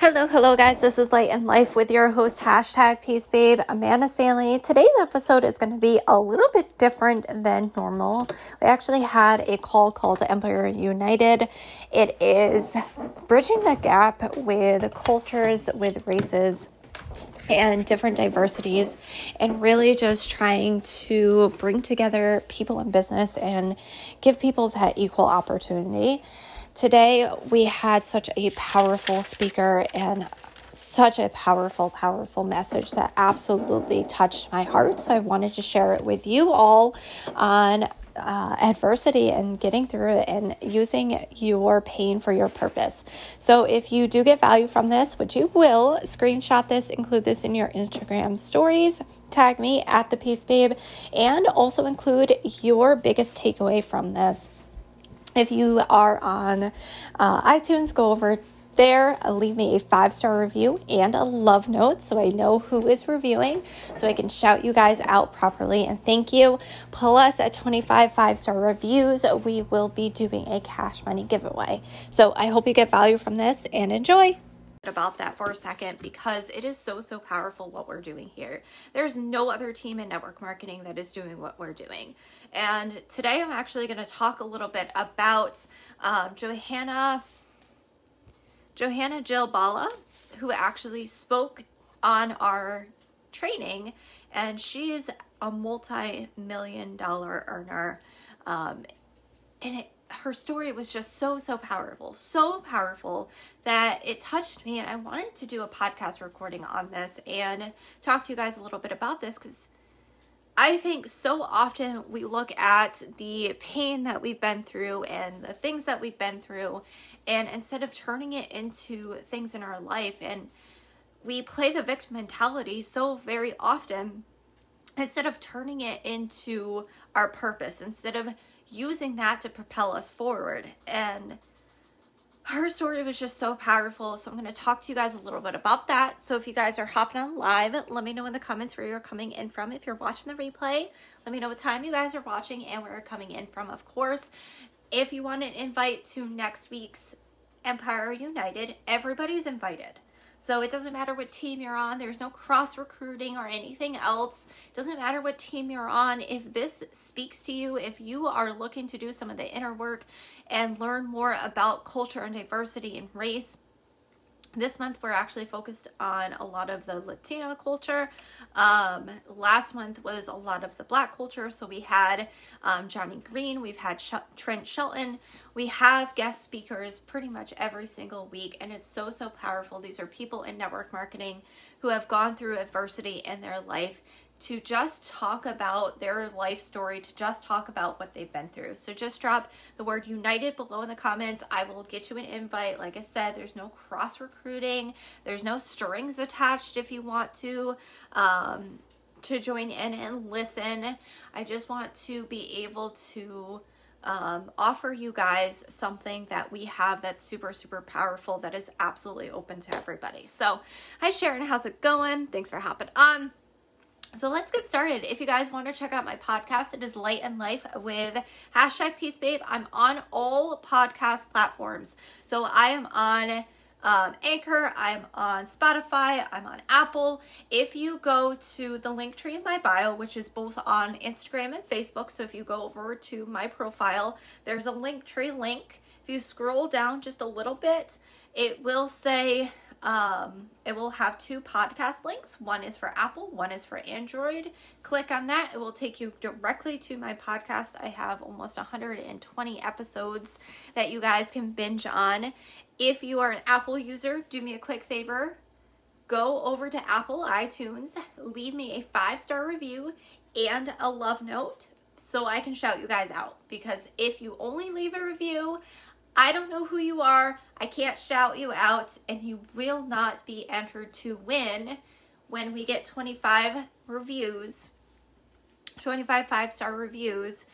Hello, hello, guys. This is Light and Life with your host, hashtag Peace Babe, Amanda Stanley. Today's episode is going to be a little bit different than normal. We actually had a call called Empire United. It is bridging the gap with cultures, with races, and different diversities, and really just trying to bring together people in business and give people that equal opportunity. Today, we had such a powerful speaker and such a powerful, powerful message that absolutely touched my heart. So I wanted to share it with you all on uh, adversity and getting through it and using your pain for your purpose. So, if you do get value from this, which you will, screenshot this, include this in your Instagram stories, tag me at the Peace Babe, and also include your biggest takeaway from this. If you are on uh, iTunes, go over there, leave me a five star review and a love note so I know who is reviewing so I can shout you guys out properly and thank you. Plus, at 25 five star reviews, we will be doing a cash money giveaway. So I hope you get value from this and enjoy about that for a second because it is so so powerful what we're doing here. There's no other team in network marketing that is doing what we're doing. And today i'm actually going to talk a little bit about um, johanna johanna jill bala who actually spoke on our training and she is a multi-million dollar earner. Um, and it her story was just so so powerful so powerful that it touched me and i wanted to do a podcast recording on this and talk to you guys a little bit about this because i think so often we look at the pain that we've been through and the things that we've been through and instead of turning it into things in our life and we play the victim mentality so very often instead of turning it into our purpose instead of using that to propel us forward. And her story was just so powerful. So I'm going to talk to you guys a little bit about that. So if you guys are hopping on live, let me know in the comments where you're coming in from. If you're watching the replay, let me know what time you guys are watching and where you're coming in from, of course. If you want an invite to next week's Empire United, everybody's invited. So it doesn't matter what team you're on, there's no cross recruiting or anything else. It doesn't matter what team you're on. If this speaks to you, if you are looking to do some of the inner work and learn more about culture and diversity and race, this month we're actually focused on a lot of the Latina culture. Um, last month was a lot of the Black culture. So we had um, Johnny Green, we've had Sh- Trent Shelton, we have guest speakers pretty much every single week, and it's so so powerful. These are people in network marketing who have gone through adversity in their life to just talk about their life story, to just talk about what they've been through. So just drop the word united below in the comments. I will get you an invite. Like I said, there's no cross recruiting, there's no strings attached if you want to. Um, to join in and listen. I just want to be able to um, offer you guys something that we have that's super, super powerful that is absolutely open to everybody. So, hi Sharon, how's it going? Thanks for hopping on. So let's get started. If you guys want to check out my podcast, it is Light and Life with hashtag Peace Babe. I'm on all podcast platforms. So I am on um, Anchor, I'm on Spotify, I'm on Apple. If you go to the Linktree in my bio, which is both on Instagram and Facebook, so if you go over to my profile, there's a Linktree link. If you scroll down just a little bit, it will say um, it will have two podcast links. One is for Apple, one is for Android. Click on that, it will take you directly to my podcast. I have almost 120 episodes that you guys can binge on. If you are an Apple user, do me a quick favor. Go over to Apple iTunes, leave me a five star review and a love note so I can shout you guys out. Because if you only leave a review, I don't know who you are. I can't shout you out, and you will not be entered to win when we get 25 reviews, 25 five star reviews.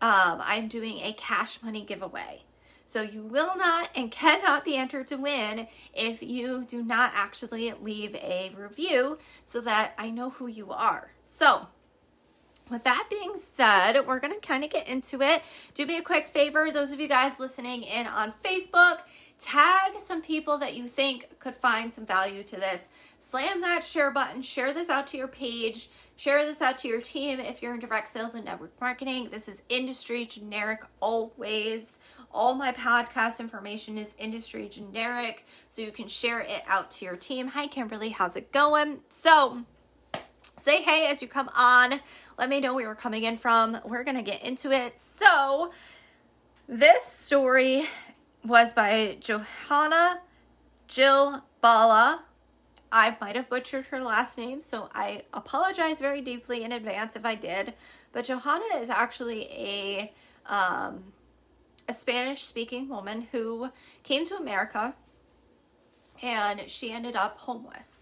Um, I'm doing a cash money giveaway. So you will not and cannot be entered to win if you do not actually leave a review so that I know who you are. So with that being said, we're going to kind of get into it. Do me a quick favor, those of you guys listening in on Facebook, Tag some people that you think could find some value to this. Slam that share button, share this out to your page, share this out to your team if you're in direct sales and network marketing. This is industry generic always. All my podcast information is industry generic, so you can share it out to your team. Hi, Kimberly, how's it going? So, say hey as you come on. Let me know where you're coming in from. We're going to get into it. So, this story was by Johanna Jill Bala. I might have butchered her last name, so I apologize very deeply in advance if I did. But Johanna is actually a um, a Spanish speaking woman who came to America and she ended up homeless.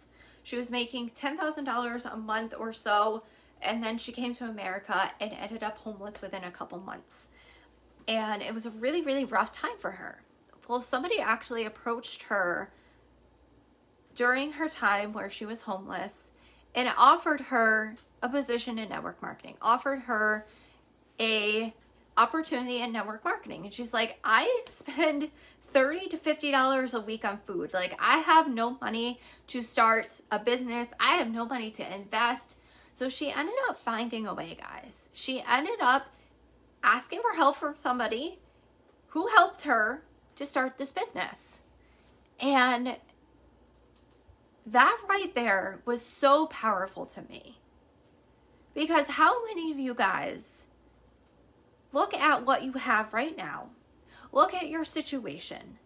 She was making $10,000 a month or so, and then she came to America and ended up homeless within a couple months. And it was a really, really rough time for her. Well, somebody actually approached her during her time where she was homeless and offered her a position in network marketing, offered her a opportunity in network marketing. And she's like, I spend 30 to 50 dollars a week on food. Like I have no money to start a business. I have no money to invest. So she ended up finding a way, guys. She ended up asking for help from somebody who helped her to start this business. And that right there was so powerful to me. Because how many of you guys look at what you have right now? Look at your situation.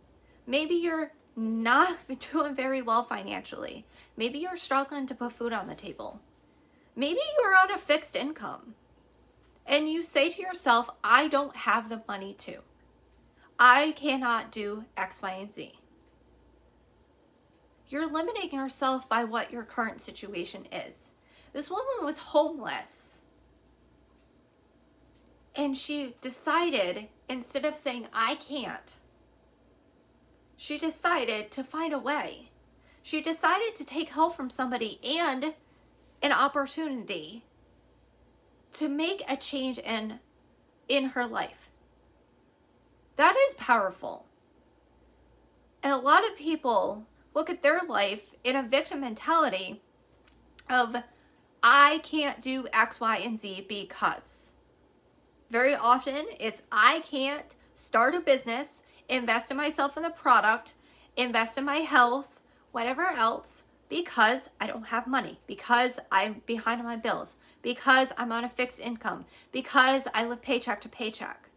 Maybe you're not doing very well financially. Maybe you're struggling to put food on the table. Maybe you're on a fixed income and you say to yourself, I don't have the money to. I cannot do X, Y, and Z. You're limiting yourself by what your current situation is. This woman was homeless. And she decided, instead of saying, I can't, she decided to find a way. She decided to take help from somebody and an opportunity to make a change in in her life. That is powerful. And a lot of people look at their life in a victim mentality of, I can't do X, Y, and Z because. Very often it's, I can't start a business, invest in myself in the product, invest in my health, whatever else, because I don't have money, because I'm behind on my bills, because I'm on a fixed income, because I live paycheck to paycheck.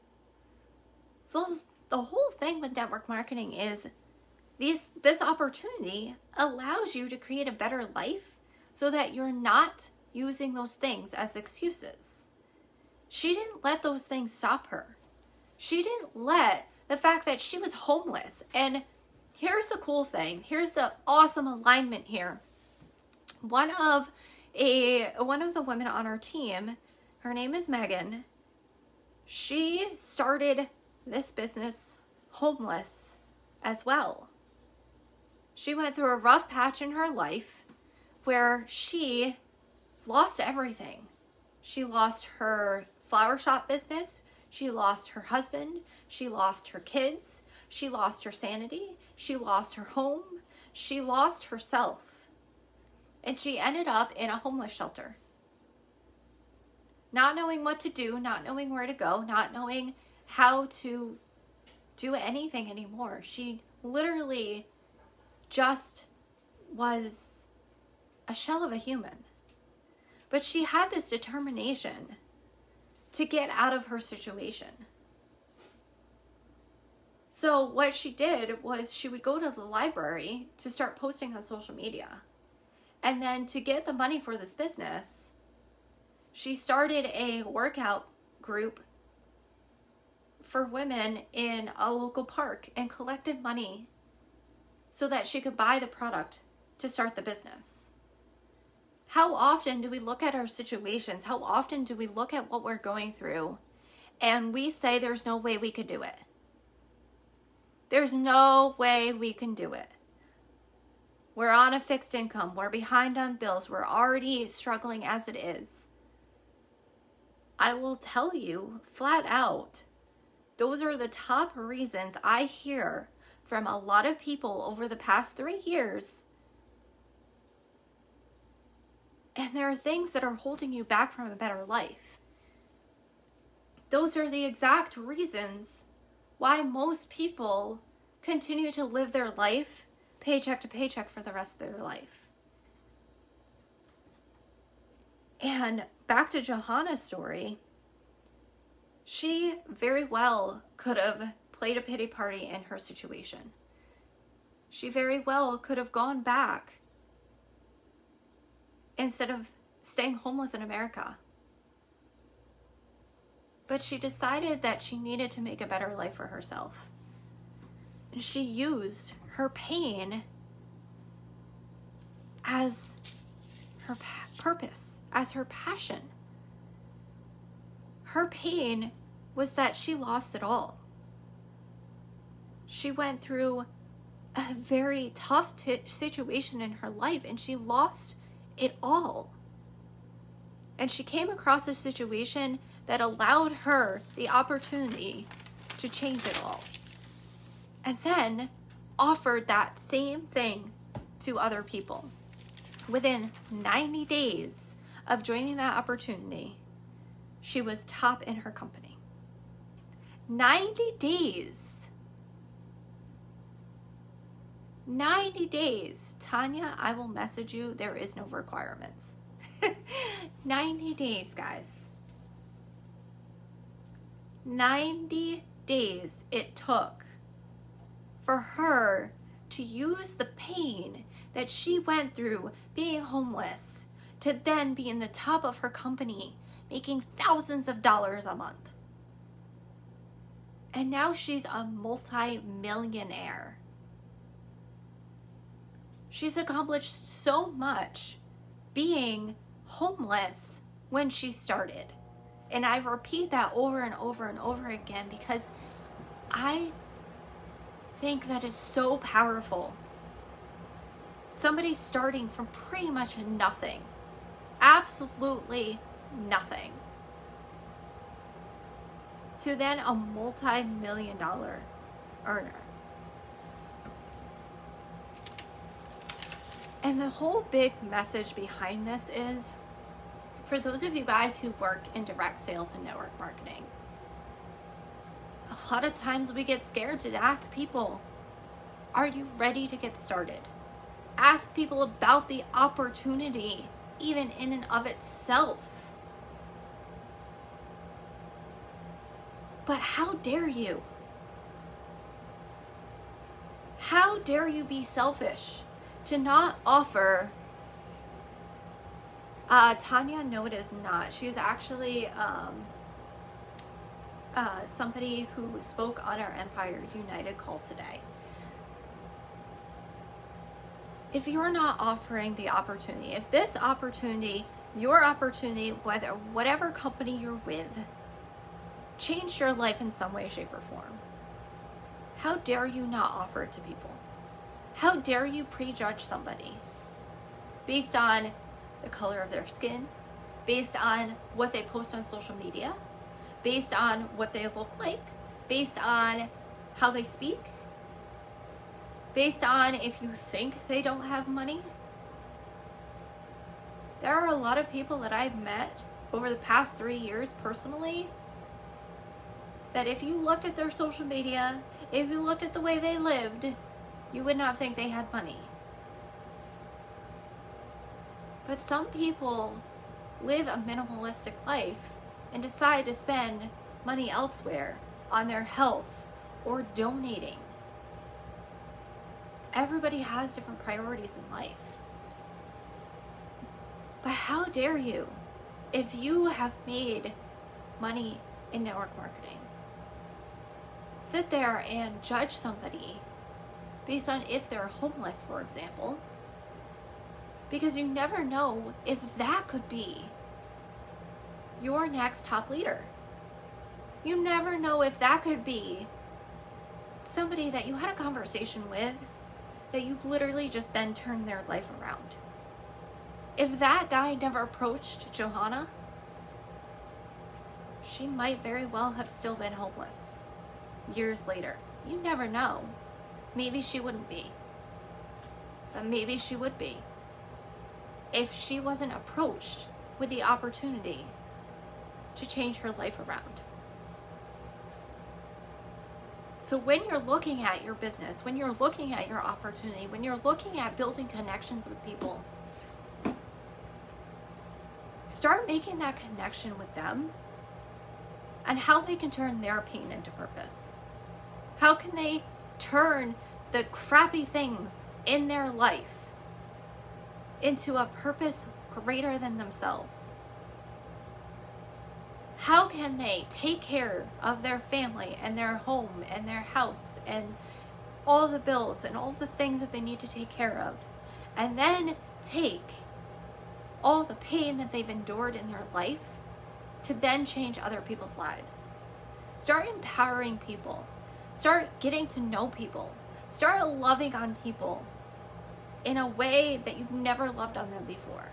The, the whole thing with network marketing is these this opportunity allows you to create a better life so that you're not using those things as excuses. She didn't let those things stop her. She didn't let the fact that she was homeless. And here's the cool thing. Here's the awesome alignment here. One of a one of the women on our team, her name is Megan. She started this business homeless as well. She went through a rough patch in her life where she lost everything. She lost her flower shop business, she lost her husband, she lost her kids, she lost her sanity, she lost her home, she lost herself. And she ended up in a homeless shelter. Not knowing what to do, not knowing where to go, not knowing how to do anything anymore. She literally just was a shell of a human. But she had this determination to get out of her situation. So, what she did was she would go to the library to start posting on social media. And then to get the money for this business, she started a workout group for women in a local park and collected money so that she could buy the product to start the business. How often do we look at our situations? How often do we look at what we're going through and we say there's no way we could do it? There's no way we can do it. We're on a fixed income. We're behind on bills. We're already struggling as it is. I will tell you flat out, those are the top reasons I hear from a lot of people over the past three years. And there are things that are holding you back from a better life. Those are the exact reasons why most people continue to live their life paycheck to paycheck for the rest of their life. And back to Johanna's story, she very well could have played a pity party in her situation. She very well could have gone back instead of staying homeless in America. But she decided that she needed to make a better life for herself. And she used her pain as her purpose, as her passion. Her pain was that she lost it all. She went through a very tough t- situation in her life and she lost it all. And she came across a situation that allowed her the opportunity to change it all. And then offered that same thing to other people. Within 90 days of joining that opportunity, she was top in her company. 90 days. 90 days. Tanya, I will message you. There is no requirements. 90 days, guys. 90 days it took for her to use the pain that she went through being homeless to then be in the top of her company making thousands of dollars a month. And now she's a multi-millionaire. She's accomplished so much being homeless when she started. And I repeat that over and over and over again because I think that is so powerful. Somebody starting from pretty much nothing, absolutely nothing, to then a multi million dollar earner. And the whole big message behind this is for those of you guys who work in direct sales and network marketing, a lot of times we get scared to ask people, Are you ready to get started? Ask people about the opportunity, even in and of itself. But how dare you? How dare you be selfish to not offer uh, Tanya, no, it is not. She's actually um, uh, somebody who spoke on our Empire United call today. If you're not offering the opportunity, if this opportunity, your opportunity, whether whatever company you're with, changed your life in some way, shape, or form, how dare you not offer it to people? How dare you prejudge somebody based on the color of their skin, based on what they post on social media, based on what they look like, based on how they speak, based on if you think they don't have money. There are a lot of people that I've met over the past three years personally that if you looked at their social media, if you looked at the way they lived, you would not think they had money. But some people live a minimalistic life and decide to spend money elsewhere on their health or donating. Everybody has different priorities in life. But how dare you, if you have made money in network marketing, sit there and judge somebody based on if they're homeless, for example, because you never know if that could be your next top leader. You never know if that could be somebody that you had a conversation with that you literally just then turned their life around. If that guy never approached Johanna, she might very well have still been homeless years later. You never know. Maybe she wouldn't be. But maybe she would be. If she wasn't approached with the opportunity to change her life around. So when you're looking at your business, when you're looking at your opportunity, when you're looking at building connections with people, start making that connection with them and how they can turn their pain into purpose. How can they turn the crappy things in their life into a purpose greater than themselves? How can they take care of their family and their home and their house and all the bills and all the things that they need to take care of? And then take all the pain that they've endured in their life to then change other people's lives. Start empowering people. Start getting to know people. Start loving on people in a way that you've never loved on them before.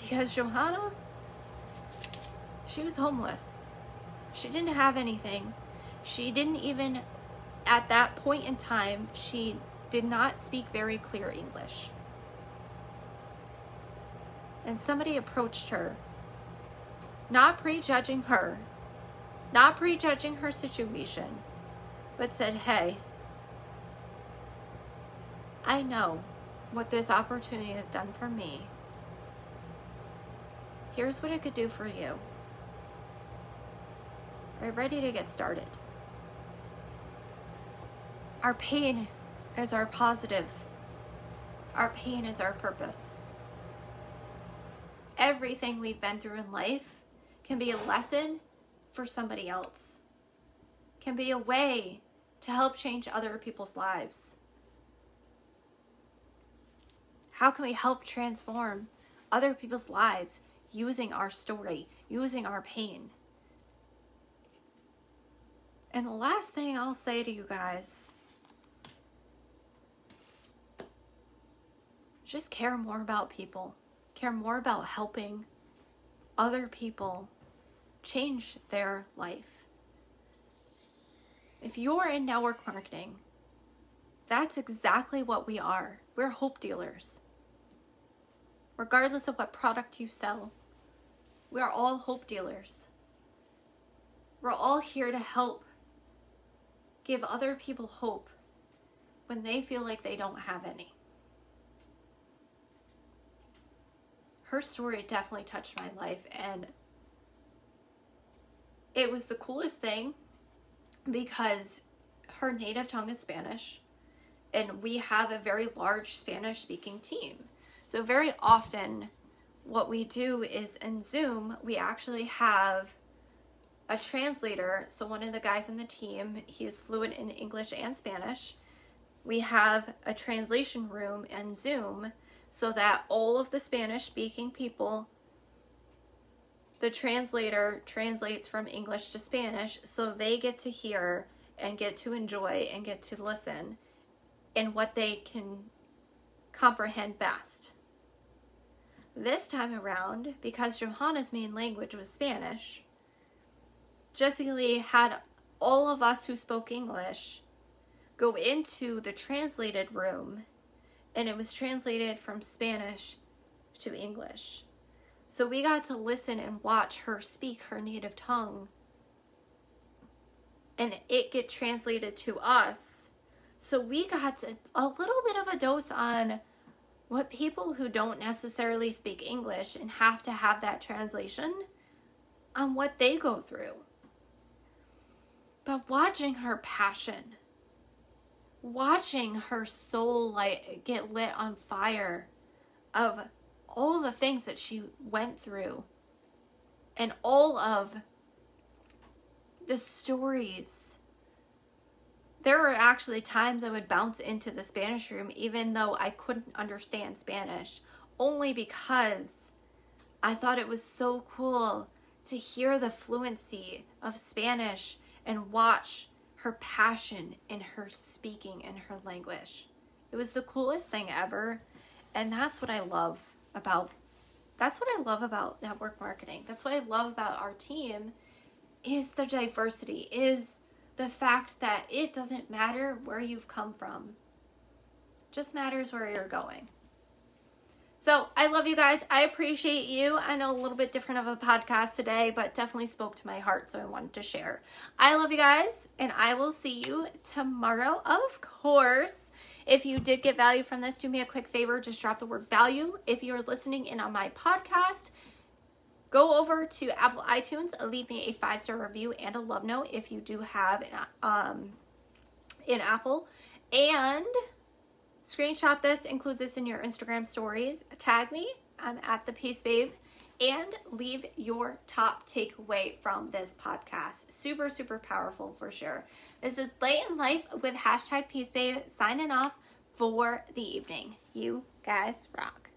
Because Johanna, she was homeless. She didn't have anything. She didn't even, at that point in time, she did not speak very clear English and somebody approached her, not prejudging her, not prejudging her situation, but said, Hey, I know what this opportunity has done for me. Here's what it could do for you. Are you ready to get started? Our pain is our positive. Our pain is our purpose everything we've been through in life can be a lesson for somebody else, can be a way to help change other people's lives. How can we help transform other people's lives using our story, using our pain? And the last thing I'll say to you guys just care more about people care more about helping other people change their life. If you're in network marketing, that's exactly what we are. We're hope dealers. Regardless of what product you sell, we are all hope dealers. We're all here to help give other people hope when they feel like they don't have any. her story definitely touched my life and it was the coolest thing because her native tongue is Spanish and we have a very large Spanish speaking team. So very often what we do is in Zoom, we actually have a translator. So one of the guys in the team, he's fluent in English and Spanish. We have a translation room in Zoom so that all of the Spanish speaking people, the translator translates from English to Spanish so they get to hear and get to enjoy and get to listen in what they can comprehend best. This time around, because Johanna's main language was Spanish, Jessie Lee had all of us who spoke English go into the translated room and it was translated from Spanish to English. So we got to listen and watch her speak her native tongue and it get translated to us. So we got to, a little bit of a dose on what people who don't necessarily speak English and have to have that translation on what they go through. But watching her passion watching her soul light get lit on fire of all the things that she went through and all of the stories there were actually times I would bounce into the Spanish room even though I couldn't understand Spanish only because I thought it was so cool to hear the fluency of Spanish and watch her passion in her speaking in her language. It was the coolest thing ever. And that's what I love about that's what I love about network marketing. That's what I love about our team is the diversity, is the fact that it doesn't matter where you've come from, just matters where you're going. So I love you guys. I appreciate you. I know a little bit different of a podcast today, but definitely spoke to my heart, so I wanted to share. I love you guys, and I will see you tomorrow, of course. If you did get value from this, do me a quick favor, just drop the word value. If you're listening in on my podcast, go over to Apple iTunes, leave me a five star review and a love note if you do have an, um, in Apple, and Screenshot this, include this in your Instagram stories, tag me, I'm at the Peace Babe, and leave your top takeaway from this podcast. Super, super powerful for sure. This is Light and Life with hashtag Peace Babe signing off for the evening. You guys rock.